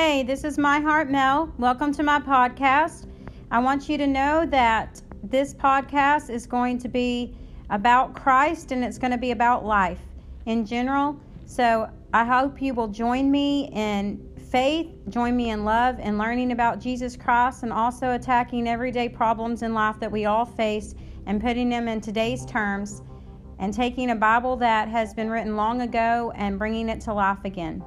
Hey, this is My Heart Mel. Welcome to my podcast. I want you to know that this podcast is going to be about Christ and it's going to be about life in general. So I hope you will join me in faith, join me in love, and learning about Jesus Christ, and also attacking everyday problems in life that we all face and putting them in today's terms and taking a Bible that has been written long ago and bringing it to life again.